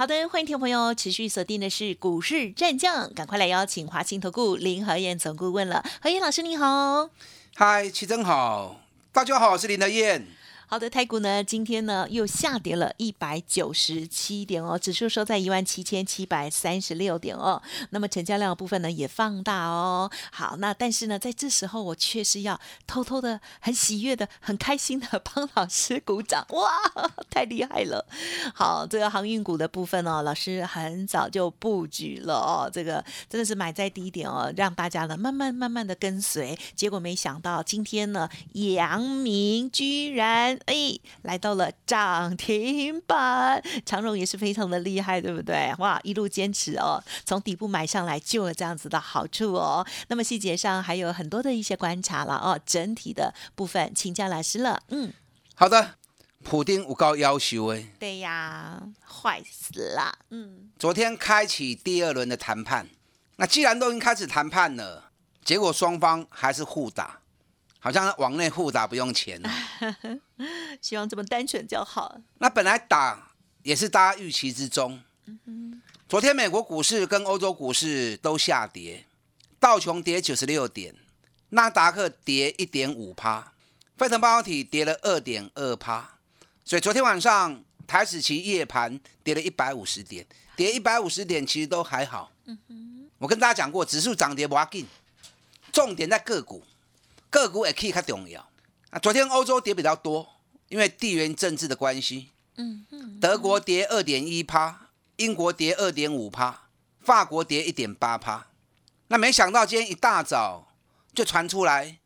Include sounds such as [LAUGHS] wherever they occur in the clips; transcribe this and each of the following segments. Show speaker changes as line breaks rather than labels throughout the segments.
好的，欢迎听众朋友持续锁定的是股市战将，赶快来邀请华兴投顾林和燕总顾问了。何燕老师你好，
嗨，齐真好，大家好，我是林和燕。
好的，台股呢今天呢又下跌了一百九十七点哦，指数收在一万七千七百三十六点哦。那么成交量的部分呢也放大哦。好，那但是呢在这时候我确实要偷偷的、很喜悦的、很开心的帮老师鼓掌，哇，太厉害了！好，这个航运股的部分哦，老师很早就布局了哦，这个真的是买在低点哦，让大家呢慢慢慢慢的跟随。结果没想到今天呢，阳明居然。哎，来到了涨停板，长荣也是非常的厉害，对不对？哇，一路坚持哦，从底部买上来就有这样子的好处哦。那么细节上还有很多的一些观察了哦。整体的部分，请教老师了。嗯，
好的，普丁五高要求哎，
对呀，坏死了。
嗯，昨天开启第二轮的谈判，那既然都已经开始谈判了，结果双方还是互打。好像往内互打不用钱，[LAUGHS]
希望这么单纯就好。
那本来打也是大家预期之中。昨天美国股市跟欧洲股市都下跌，道琼跌九十六点，纳达克跌一点五趴，费城半导体跌了二点二趴。所以昨天晚上台指期夜盘跌了一百五十点，跌一百五十点其实都还好。我跟大家讲过，指数涨跌不要紧，重点在个股。个股也可以较重要啊！昨天欧洲跌比较多，因为地缘政治的关系。嗯嗯。德国跌二点一趴，英国跌二点五趴，法国跌一点八趴。那没想到今天一大早就传出来，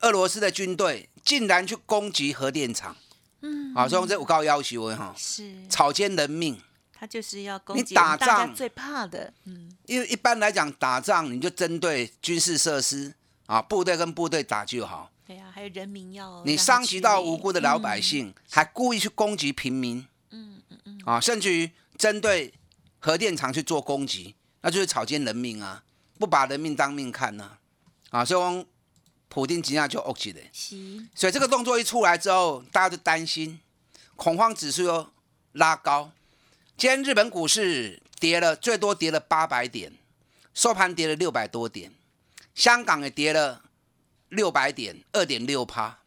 俄罗斯的军队竟然去攻击核电厂。嗯。啊，所以这五告要求哈，是草菅人命。
他就是要攻击打仗最怕的。嗯。
因为一般来讲，打仗你就针对军事设施。啊，部队跟部队打就好。
对呀，还有人民要
你伤及到无辜的老百姓，还故意去攻击平民。嗯嗯嗯。啊，甚至于针对核电厂去做攻击，那就是草菅人命啊！不把人命当命看呢？啊，所以普丁吉亚就 OK 的。所以这个动作一出来之后，大家就担心，恐慌指数又拉高。今天日本股市跌了，最多跌了八百点，收盘跌了六百多点。香港也跌了六百点，二点六趴，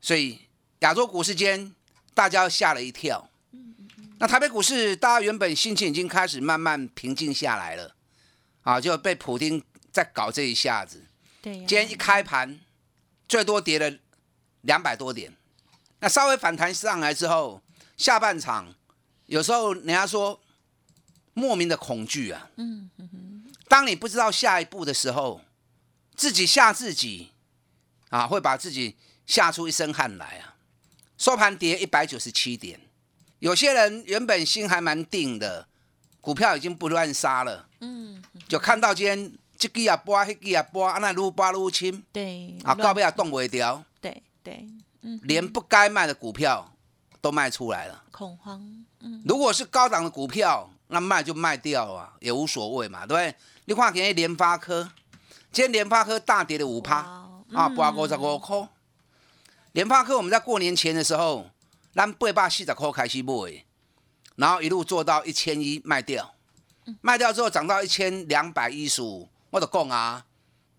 所以亚洲股市间大家吓了一跳。那台北股市大家原本心情已经开始慢慢平静下来了，啊，就被普丁再搞这一下子。
对，今
天一开盘最多跌了两百多点，那稍微反弹上来之后，下半场有时候人家说莫名的恐惧啊。嗯当你不知道下一步的时候。自己吓自己，啊，会把自己吓出一身汗来啊！收盘跌一百九十七点，有些人原本心还蛮定的，股票已经不乱杀了，嗯，就看到今天这个也波，那个也波，那撸波撸轻，
对，
啊，到不要动不掉，
对对，
嗯，连不该卖的股票都卖出来了，
恐慌，嗯，
如果是高档的股票，那卖就卖掉啊，也无所谓嘛，对不对？你看今天联发科。今天联发科大跌了五趴啊，八五十五块。联发科我们在过年前的时候，咱八百四十块开始买，然后一路做到一千一卖掉，卖掉之后涨到一千两百一十五，我就讲啊，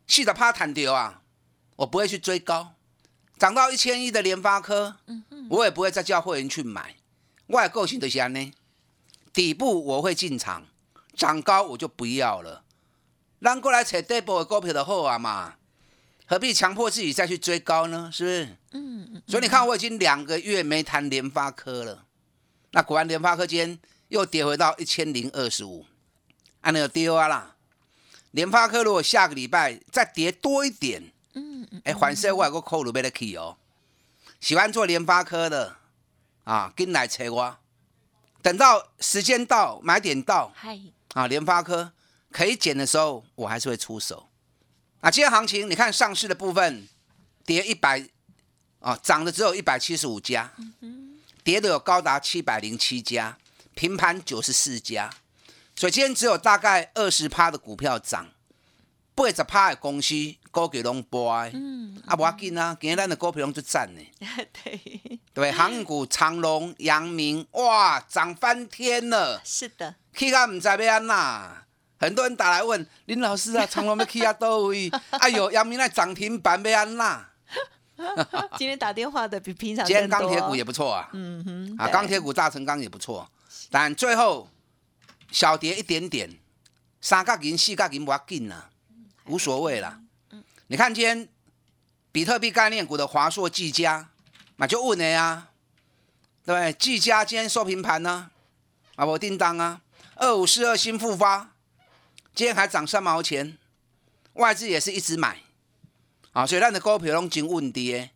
四十趴弹掉啊，我不会去追高，涨到一千一的联发科，我也不会再叫会员去买，我的个性就是安尼，底部我会进场，涨高我就不要了。咱过来找底部的股票的好啊嘛，何必强迫自己再去追高呢？是不是？嗯嗯。所以你看，我已经两个月没谈联发科了。那果然，联发科今天又跌回到一千零二十五，按那个跌啊啦。联发科如果下个礼拜再跌多一点，嗯嗯。哎，反射我有个扣入贝的 key 哦。喜欢做联发科的啊，跟来扯我。等到时间到，买点到，嗨啊，联发科。可以减的时候，我还是会出手，啊，今天行情你看上市的部分跌一百，啊，涨的只有一百七十五家，跌的有高达七百零七家，平盘九十四家，所以今天只有大概二十趴的股票涨，八十趴的公司股价拢波，嗯，啊，无要紧啊，今天咱的股票拢就涨呢，[LAUGHS]
对，
对，航运股长隆、阳明，哇，涨翻天了，
是的，
去到，唔知要安那。很多人打来问林老师啊，长隆要去啊倒位？哎呦，阳明那涨停板要安那？[LAUGHS]
今天打电话的比平常
今天钢铁股也不错啊，嗯哼，啊，钢铁股大成钢也不错，但最后小跌一点点，三角银、四角银不要紧啊，无所谓啦。你看今天比特币概念股的华硕、技嘉，那就问你啊，对，技嘉今天收平盘呢，啊，我叮当啊，二五四二新复发。今天还涨三毛钱，外资也是一直买，啊，所以让的股票拢真稳跌，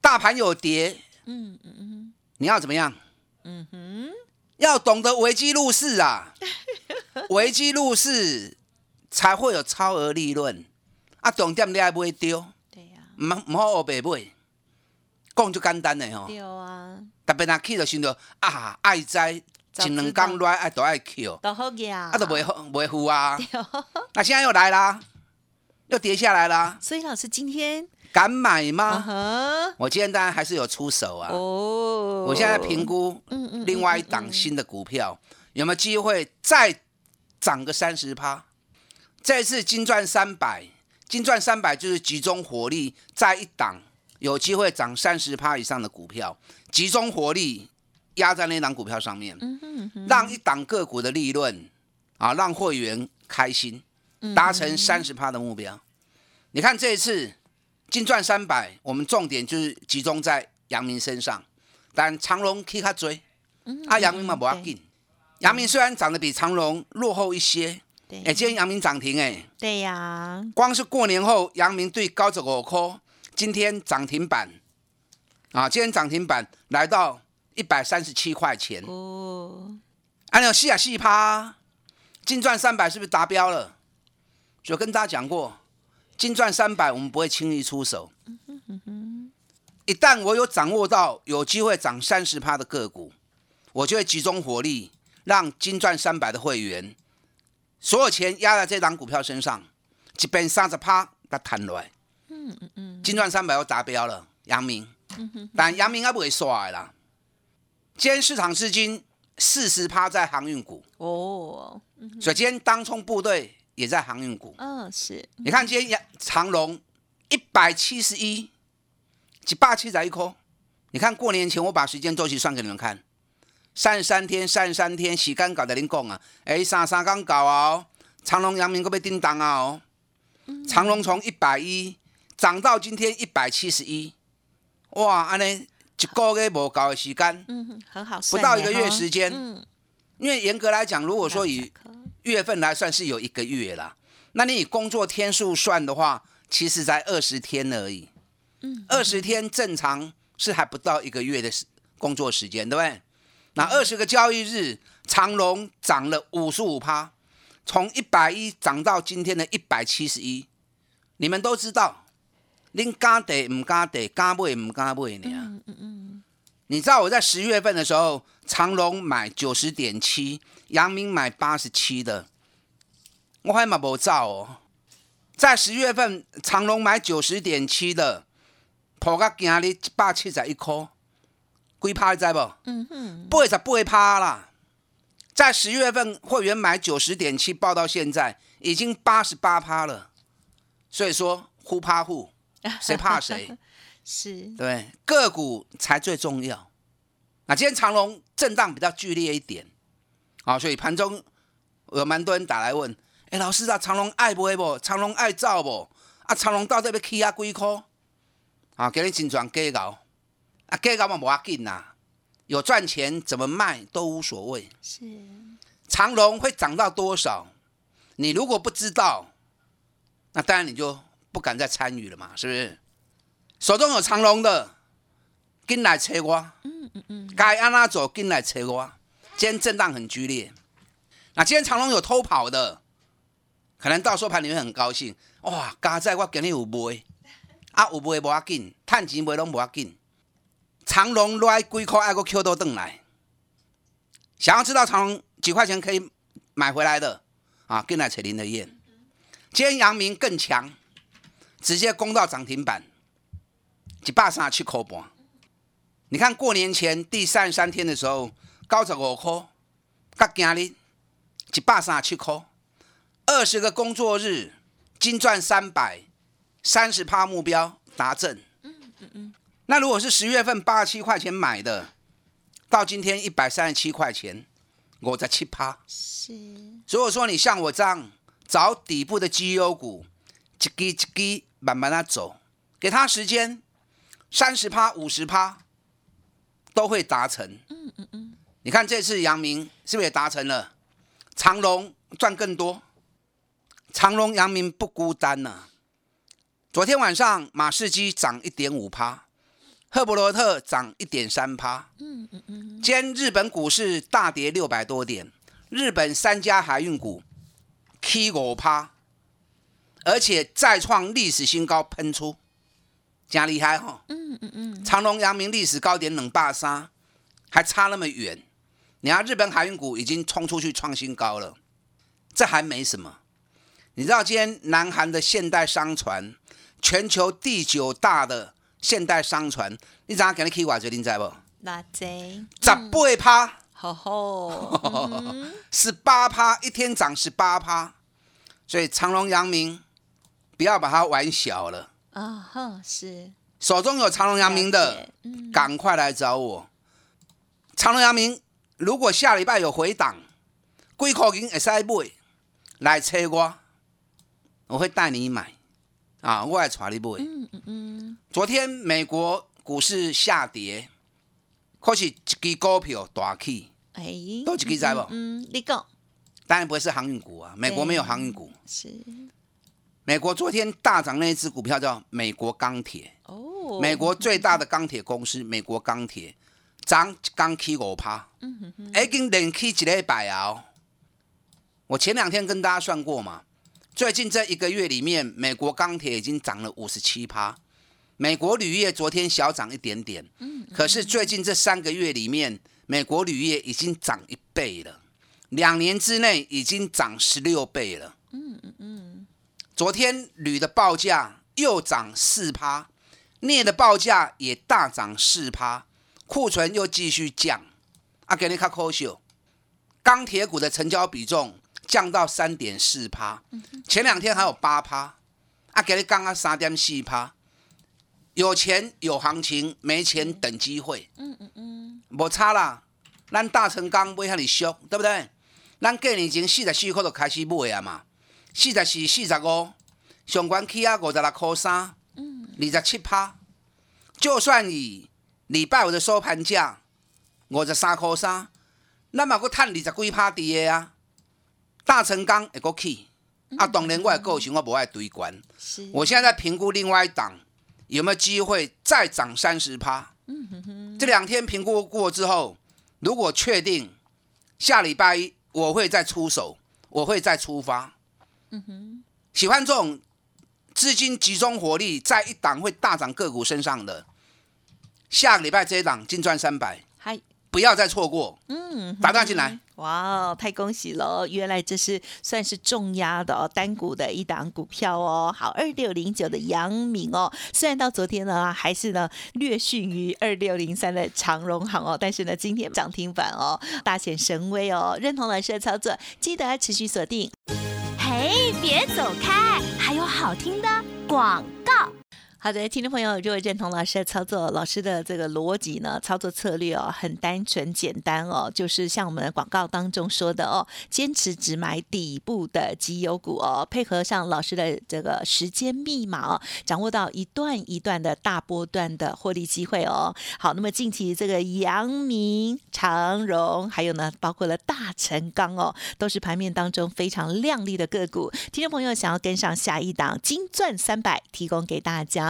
大盘有跌，嗯嗯嗯，你要怎么样？嗯哼，要懂得危机入市啊，[LAUGHS] 危机入市才会有超额利润，啊，重点你还不会丢，
对呀，
唔唔好学白买，讲就简单的吼，
对啊，
特别那去就想到啊，爱在。一两刚来爱都爱 Q，
都好嘅啊，
啊都袂袂付啊。那现在又来啦，又跌下来啦。
所以老师今天
敢买吗？我今天当然还是有出手啊。哦，我现在评估，另外一档新的股票有没有机会再涨个三十趴？这次金赚三百，金赚三百就是集中火力在一档有机会涨三十趴以上的股票，集中火力。压在那档股票上面，让一档个股的利润啊，让会员开心，达成三十趴的目标。你看这一次净赚三百，我们重点就是集中在阳明身上，但长隆去他追，啊，阳明嘛不要紧。阳明虽然涨得比长隆落后一些，哎，今天阳明涨停哎，
对呀，
光是过年后阳明对高走五科，今天涨停板啊，今天涨停板来到。一百三十七块钱哦，按照细啊细趴，净赚三百是不是达标了？就跟大家讲过，净赚三百我们不会轻易出手。一旦我有掌握到有机会涨三十趴的个股，我就会集中火力，让金赚三百的会员，所有钱压在这档股票身上，一边三十趴它弹来。嗯嗯嗯，金赚三百要达标了，阳明。但阳明还不会刷啦。今天市场资金四十趴在航运股哦，所以今天当冲部队也在航运股。
嗯，是。
你看今天长龙一百七十一，几霸气在一颗。你看过年前我把时间周期算给你们看，三十三天，三十三天，洗干搞的您讲啊，哎，三三刚搞哦，长隆、阳明都被叮当啊哦。长隆从一百一涨到今天一百七十一，哇，安尼。一个月无够的时间，
嗯，很好，
不到一个月时间，嗯，因为严格来讲，如果说以月份来算是有一个月啦，那你以工作天数算的话，其实才二十天而已，嗯，二十天正常是还不到一个月的时工作时间，对不对？那二十个交易日，长隆涨了五十五趴，从一百一涨到今天的一百七十一，你们都知道。恁敢跌唔敢跌，敢买唔敢买呢？嗯嗯嗯。你知道我在十月份的时候，长隆买九十点七，阳明买八十七的，我还嘛无照哦。在十月份，长隆买九十点七的，破到今日一百七十一颗，几趴你知不？嗯哼。八十八趴啦。在十月份，会员买九十点七，报到现在已经八十八趴了。所以说，呼趴户。[LAUGHS] 谁怕谁？[LAUGHS]
是
对个股才最重要。那今天长隆震荡比较剧烈一点，啊，所以盘中有蛮多人打来问：，哎，老师啊，长隆爱不爱不？长隆爱造不？啊，长隆到底要起啊几块？啊，给你精转价高，啊，价高嘛无要紧呐，有赚钱怎么卖都无所谓。是长隆会涨到多少？你如果不知道，那当然你就。不敢再参与了嘛，是不是？手中有长龙的，进来切我。嗯嗯嗯。该安哪走，进来切我。今天震荡很剧烈。那今天长龙有偷跑的，可能到收盘你会很高兴。哇，加在我今日有卖，啊有卖无要紧，趁钱卖拢无要紧。长龙落来几块，爱个 Q 都转来。想要知道长龙几块钱可以买回来的啊？进来扯林的燕。今天阳明更强，直接攻到涨停板，一百三十七块半。你看过年前第三十三天的时候，高十五块，到今日一百三十七块，二十个工作日金赚三百，三十趴目标达阵。嗯嗯嗯。那如果是十月份八十七块钱买的，到今天一百三十七块钱，我在七趴。是。如果说你像我这样找底部的绩优股，一支一支慢慢的走，给他时间，三十趴、五十趴都会达成。嗯嗯嗯。你看这次阳明是不是也达成了？长隆赚更多，长隆、阳明不孤单呢。昨天晚上马士基涨一点五趴。赫伯罗特涨一点三趴，嗯嗯嗯。今天日本股市大跌六百多点，日本三家海运股 K 五趴，而且再创历史新高喷出，加厉害哈。嗯嗯嗯。长隆、阳明历史高点冷霸沙，还差那么远。你看日本海运股已经冲出去创新高了，这还没什么。你知道今天南韩的现代商船，全球第九大的。现代商船，你知影今日起偌济，你知无？
偌济？
十八趴，
吼吼，[LAUGHS]
十八趴，一天涨十八趴，所以长隆、阳明不要把它玩小了。啊哈，是。手中有长隆、阳明的，赶快来找我。长隆、阳明，如果下礼拜有回档，贵口银会使买，来车我，我会带你买。啊，我来带你买。嗯嗯嗯。昨天美国股市下跌，可是一支股票大起，哎，都一支在不？
嗯，你讲。
当然不会是航运股啊，美国没有航运股。是。美国昨天大涨那一只股票叫美国钢铁。哦。美国最大的钢铁公司美国钢铁涨刚起五趴。嗯哼哼。已经连起一礼拜啊！我前两天跟大家算过嘛。最近这一个月里面，美国钢铁已经涨了五十七趴，美国铝业昨天小涨一点点，嗯，可是最近这三个月里面，美国铝业已经涨一倍了，两年之内已经涨十六倍了，嗯嗯嗯。昨天铝的报价又涨四趴，镍的报价也大涨四趴，库存又继续降，啊，给你看科秀，钢铁股的成交比重。降到三点四趴，前两天还有八趴，啊，给你刚刚三点四趴，有钱有行情，没钱等机会。嗯嗯嗯，无差啦，咱大成钢买遐尼俗，对不对？咱过年前四十四块就开始买啊嘛，四十四、四十五，上关起啊五十六块三，嗯，二十七趴。就算以礼拜五的收盘价五十三块三，那么佫赚二十几趴伫的啊。大成钢会过去，啊，当然我的个性我不爱堆关。是，我现在在评估另外一档有没有机会再涨三十趴。嗯哼哼。这两天评估过之后，如果确定下礼拜一我会再出手，我会再出发。嗯哼。喜欢这种资金集中火力在一档会大涨个股身上的，下个礼拜这一档净赚三百。嗨。不要再错过，嗯，打断进来，
哇，太恭喜了！原来这是算是重压的哦，单股的一档股票哦。好，二六零九的阳明哦，虽然到昨天呢还是呢略逊于二六零三的长荣行哦，但是呢今天涨停板哦，大显神威哦。认同老师的操作，记得持续锁定。别走开，还有好听的广告。好的，听众朋友，如果认同老师的操作，老师的这个逻辑呢，操作策略哦，很单纯简单哦，就是像我们的广告当中说的哦，坚持只买底部的绩优股哦，配合上老师的这个时间密码哦，掌握到一段一段的大波段的获利机会哦。好，那么近期这个阳明、长荣，还有呢，包括了大成钢哦，都是盘面当中非常亮丽的个股。听众朋友想要跟上下一档金钻三百，提供给大家。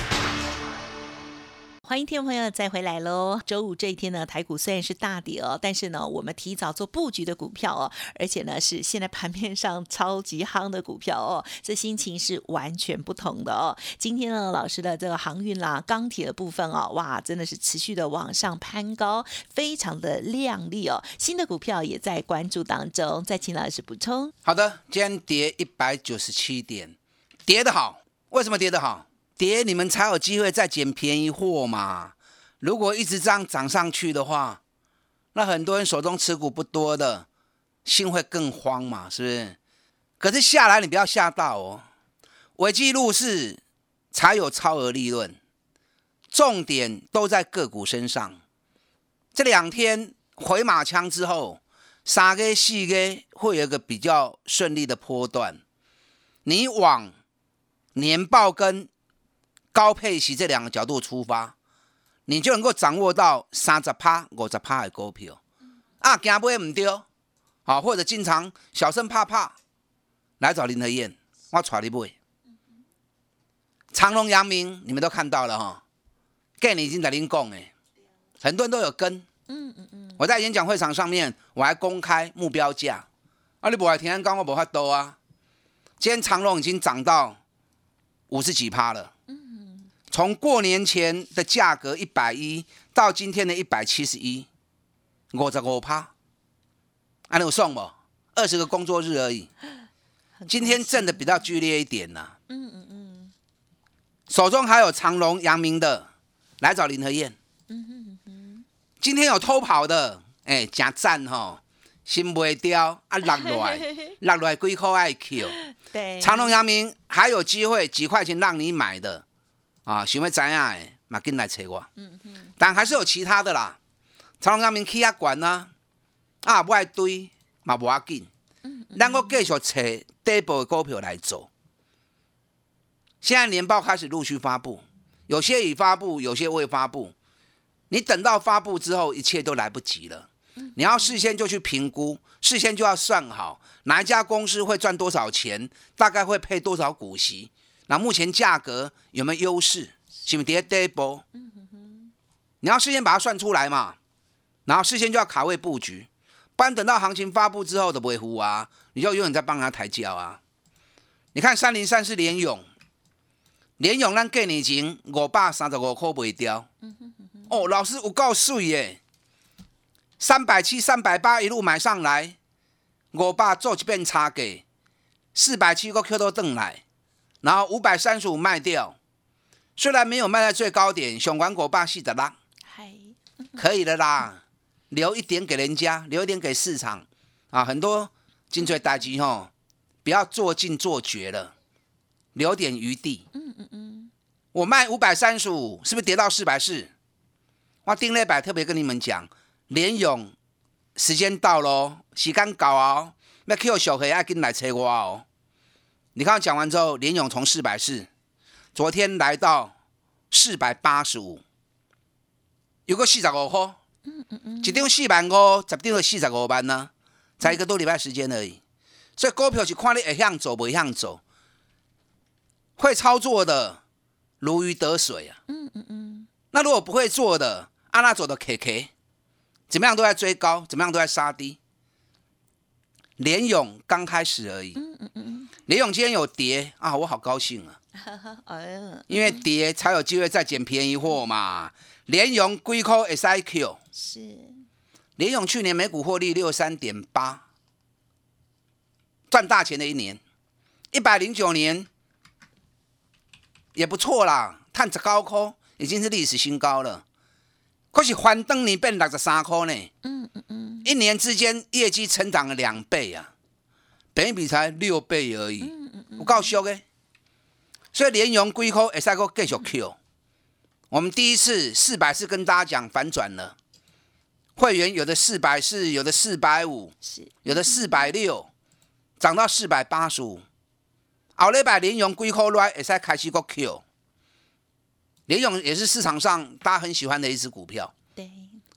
欢迎听众朋友再回来喽！周五这一天呢，台股虽然是大跌哦，但是呢，我们提早做布局的股票哦，而且呢是现在盘面上超级夯的股票哦，这心情是完全不同的哦。今天呢，老师的这个航运啦、钢铁的部分哦，哇，真的是持续的往上攀高，非常的亮丽哦。新的股票也在关注当中，再请老师补充。
好的，今天跌一百九十七点，跌得好，为什么跌得好？跌，你们才有机会再捡便宜货嘛。如果一直这样涨上去的话，那很多人手中持股不多的，心会更慌嘛，是不是？可是下来你不要吓到哦。尾记录是才有超额利润，重点都在个股身上。这两天回马枪之后，三个四个会有一个比较顺利的波段。你往年报跟高配息这两个角度出发，你就能够掌握到三十趴、五十趴的股票。啊，惊买唔对，好，或者经常小声怕怕，来找林和燕，我带你买。长隆、阳明，你们都看到了哈，跟你已经在您讲诶，很多人都有跟。嗯嗯嗯。我在演讲会场上面，我还公开目标价。啊，你不来听讲，我无法多啊。今天长隆已经涨到五十几趴了。从过年前的价格一百一到今天的一百七十一，五十五趴，还有送不？二十个工作日而已。今天震的比较剧烈一点呐。嗯嗯嗯。手中还有长隆、阳明的，来找林和燕。嗯哼哼。今天有偷跑的，哎，加赞哈，心不掉啊，落来 [LAUGHS] 落来几块爱 Q。对。长隆、阳明还有机会几块钱让你买的。啊，想要知影的，嘛紧来找我。嗯嗯。但还是有其他的啦，长隆、阳明起啊管呐，啊不爱堆嘛无要紧。嗯嗯。咱个继续找底部的股票来做。现在年报开始陆续发布，有些已发布，有些未发布。你等到发布之后，一切都来不及了。你要事先就去评估，事先就要算好哪一家公司会赚多少钱，大概会配多少股息。那目前价格有没有优势？是不跌跌波？你要事先把它算出来嘛，然后事先就要卡位布局，不然等到行情发布之后都不会糊啊，你就永远在帮他抬轿啊。你看三零三是联勇，联勇咱过年前五百三十五块卖掉，哦，老师有够水耶，三百七、三百八一路买上来，五百做一遍差价，四百七个 Q 都等来。然后五百三十五卖掉，虽然没有卖在最高点，熊管果霸气的啦，可以的啦，留一点给人家，留一点给市场啊，很多金锤大机吼，不要做尽做绝了，留点余地。嗯嗯嗯，我卖五百三十五，是不是跌到四百四？我丁磊百特别跟你们讲，连勇时间到喽，时间到哦，要 Q 小黑爱跟来催我哦。你刚刚讲完之后，联勇从四百四，昨天来到四百八十五，有个四十五块，嗯嗯嗯，一张四万五，十张就四十五万呢，才一个多礼拜时间而已。所以股票是看你会向走不向走，会操作的如鱼得水啊。嗯嗯嗯。那如果不会做的，阿拉走的 K K，怎么样都在追高，怎么样都在杀低。联勇刚开始而已。嗯嗯嗯。李勇今天有跌啊，我好高兴啊！[LAUGHS]
嗯，
因为跌才有机会再捡便宜货嘛。联咏龟壳 SIQ，
是。
联咏去年每股获利六三点八，赚大钱的一年，一百零九年也不错啦，探着高科已经是历史新高了。可是翻登年变六十三块呢，
嗯嗯嗯，
一年之间业绩成长了两倍啊，本一比才六倍而已，我够俗的。所以联咏龟壳会使个继续 Q。我们第一次四百是跟大家讲反转了，会员有的四百四，有的四百五，
是
有的四百六，涨到四百八十五。后礼拜联咏龟壳来会使开始个 Q。联咏也是市场上大家很喜欢的一只股票。
对，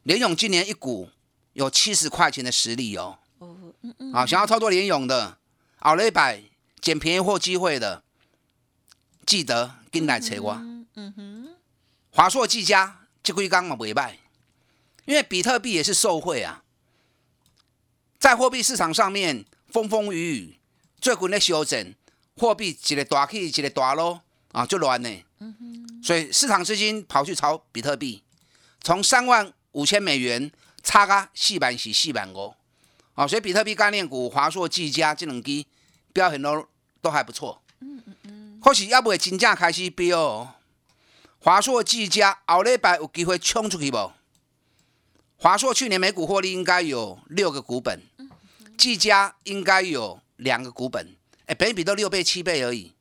联咏今年一股有七十块钱的实力哦。
哦，嗯嗯，
啊，想要操作联勇的，熬了一百捡便宜货机会的，记得跟来找我。
嗯嗯哼，
华硕、技嘉这几刚嘛袂歹，因为比特币也是受贿啊，在货币市场上面风风雨雨，最近的修正，货币一个大起一个大落啊，就乱呢。所以市场资金跑去炒比特币，从三万五千美元差个四万是四万五，啊，所以比特币概念股华硕、技嘉这两支表现都都还不错。嗯嗯嗯，或许要不会真正开始飙哦。华硕、技嘉后礼拜有机会冲出去不？华硕去年每股获利应该有六个股本，技嘉应该有两个股本，哎，本比都六倍、七倍而已。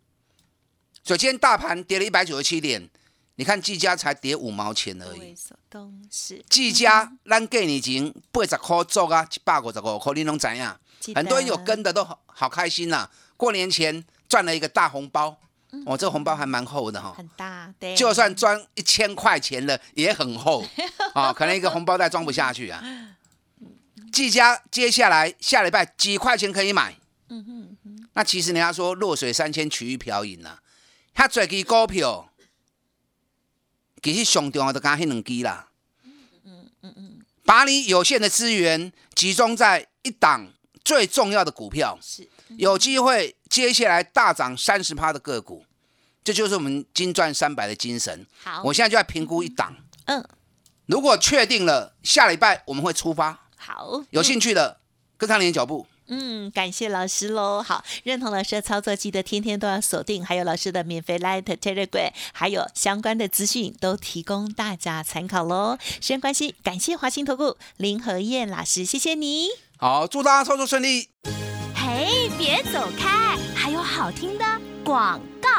所以今天大盘跌了一百九十七点，你看技嘉才跌五毛钱而已。
为。所动是
技嘉咱过年前八十块做啊，一百五十五块，你拢知
样？
很多人有跟的都好好开心呐、过年前赚了一个大红包，哦，这个红包还蛮厚的哈、
很大，对，
就算装一千块钱的也很厚。啊、[LAUGHS] 可能一个红包袋装不下去啊。技嘉接下来下礼拜几块钱可以买？
嗯哼嗯
那其实人家说弱水三千取一瓢饮呐，遐侪支股票，其实上重要就刚迄两支啦。把你有限的资源集中在一档最重要的股票，
是。
有机会接下来大涨三十趴的个股，这就是我们金赚三百的精神。
好，
我现在就在评估一档，
嗯。
如果确定了，下礼拜我们会出发，
好，
有兴趣的跟上你的脚步。
嗯，感谢老师喽。好，认同老师的操作，记得天天都要锁定，还有老师的免费 Light Telegram，还有相关的资讯都提供大家参考喽。时间关系，感谢华兴投顾林和燕老师，谢谢你。
好，祝大家操作顺利。
嘿，别走开，还有好听的广告。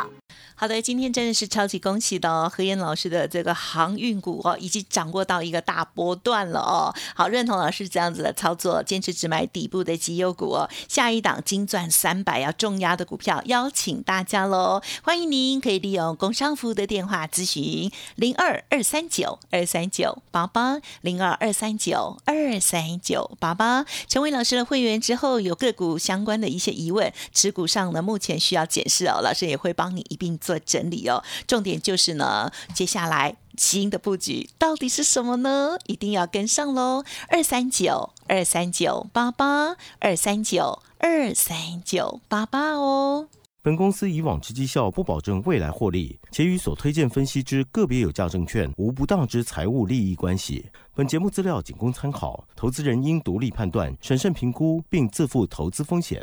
好的，今天真的是超级恭喜的哦，何燕老师的这个航运股哦，已经掌握到一个大波段了哦。好，认同老师这样子的操作，坚持只买底部的绩优股哦。下一档金钻三百要重压的股票，邀请大家喽，欢迎您可以利用工商服务的电话咨询零二二三九二三九八八零二二三九二三九八八，成为老师的会员之后，有个股相关的一些疑问，持股上呢目前需要检视哦，老师也会帮你一并做整理哦。重点就是呢，接下来新的布局到底是什么呢？一定要跟上喽！二三九二三九八八二三九二三九八八哦。
本公司以往之绩效不保证未来获利，且与所推荐分析之个别有价证券无不当之财务利益关系。本节目资料仅供参考，投资人应独立判断、审慎评估，并自负投资风险。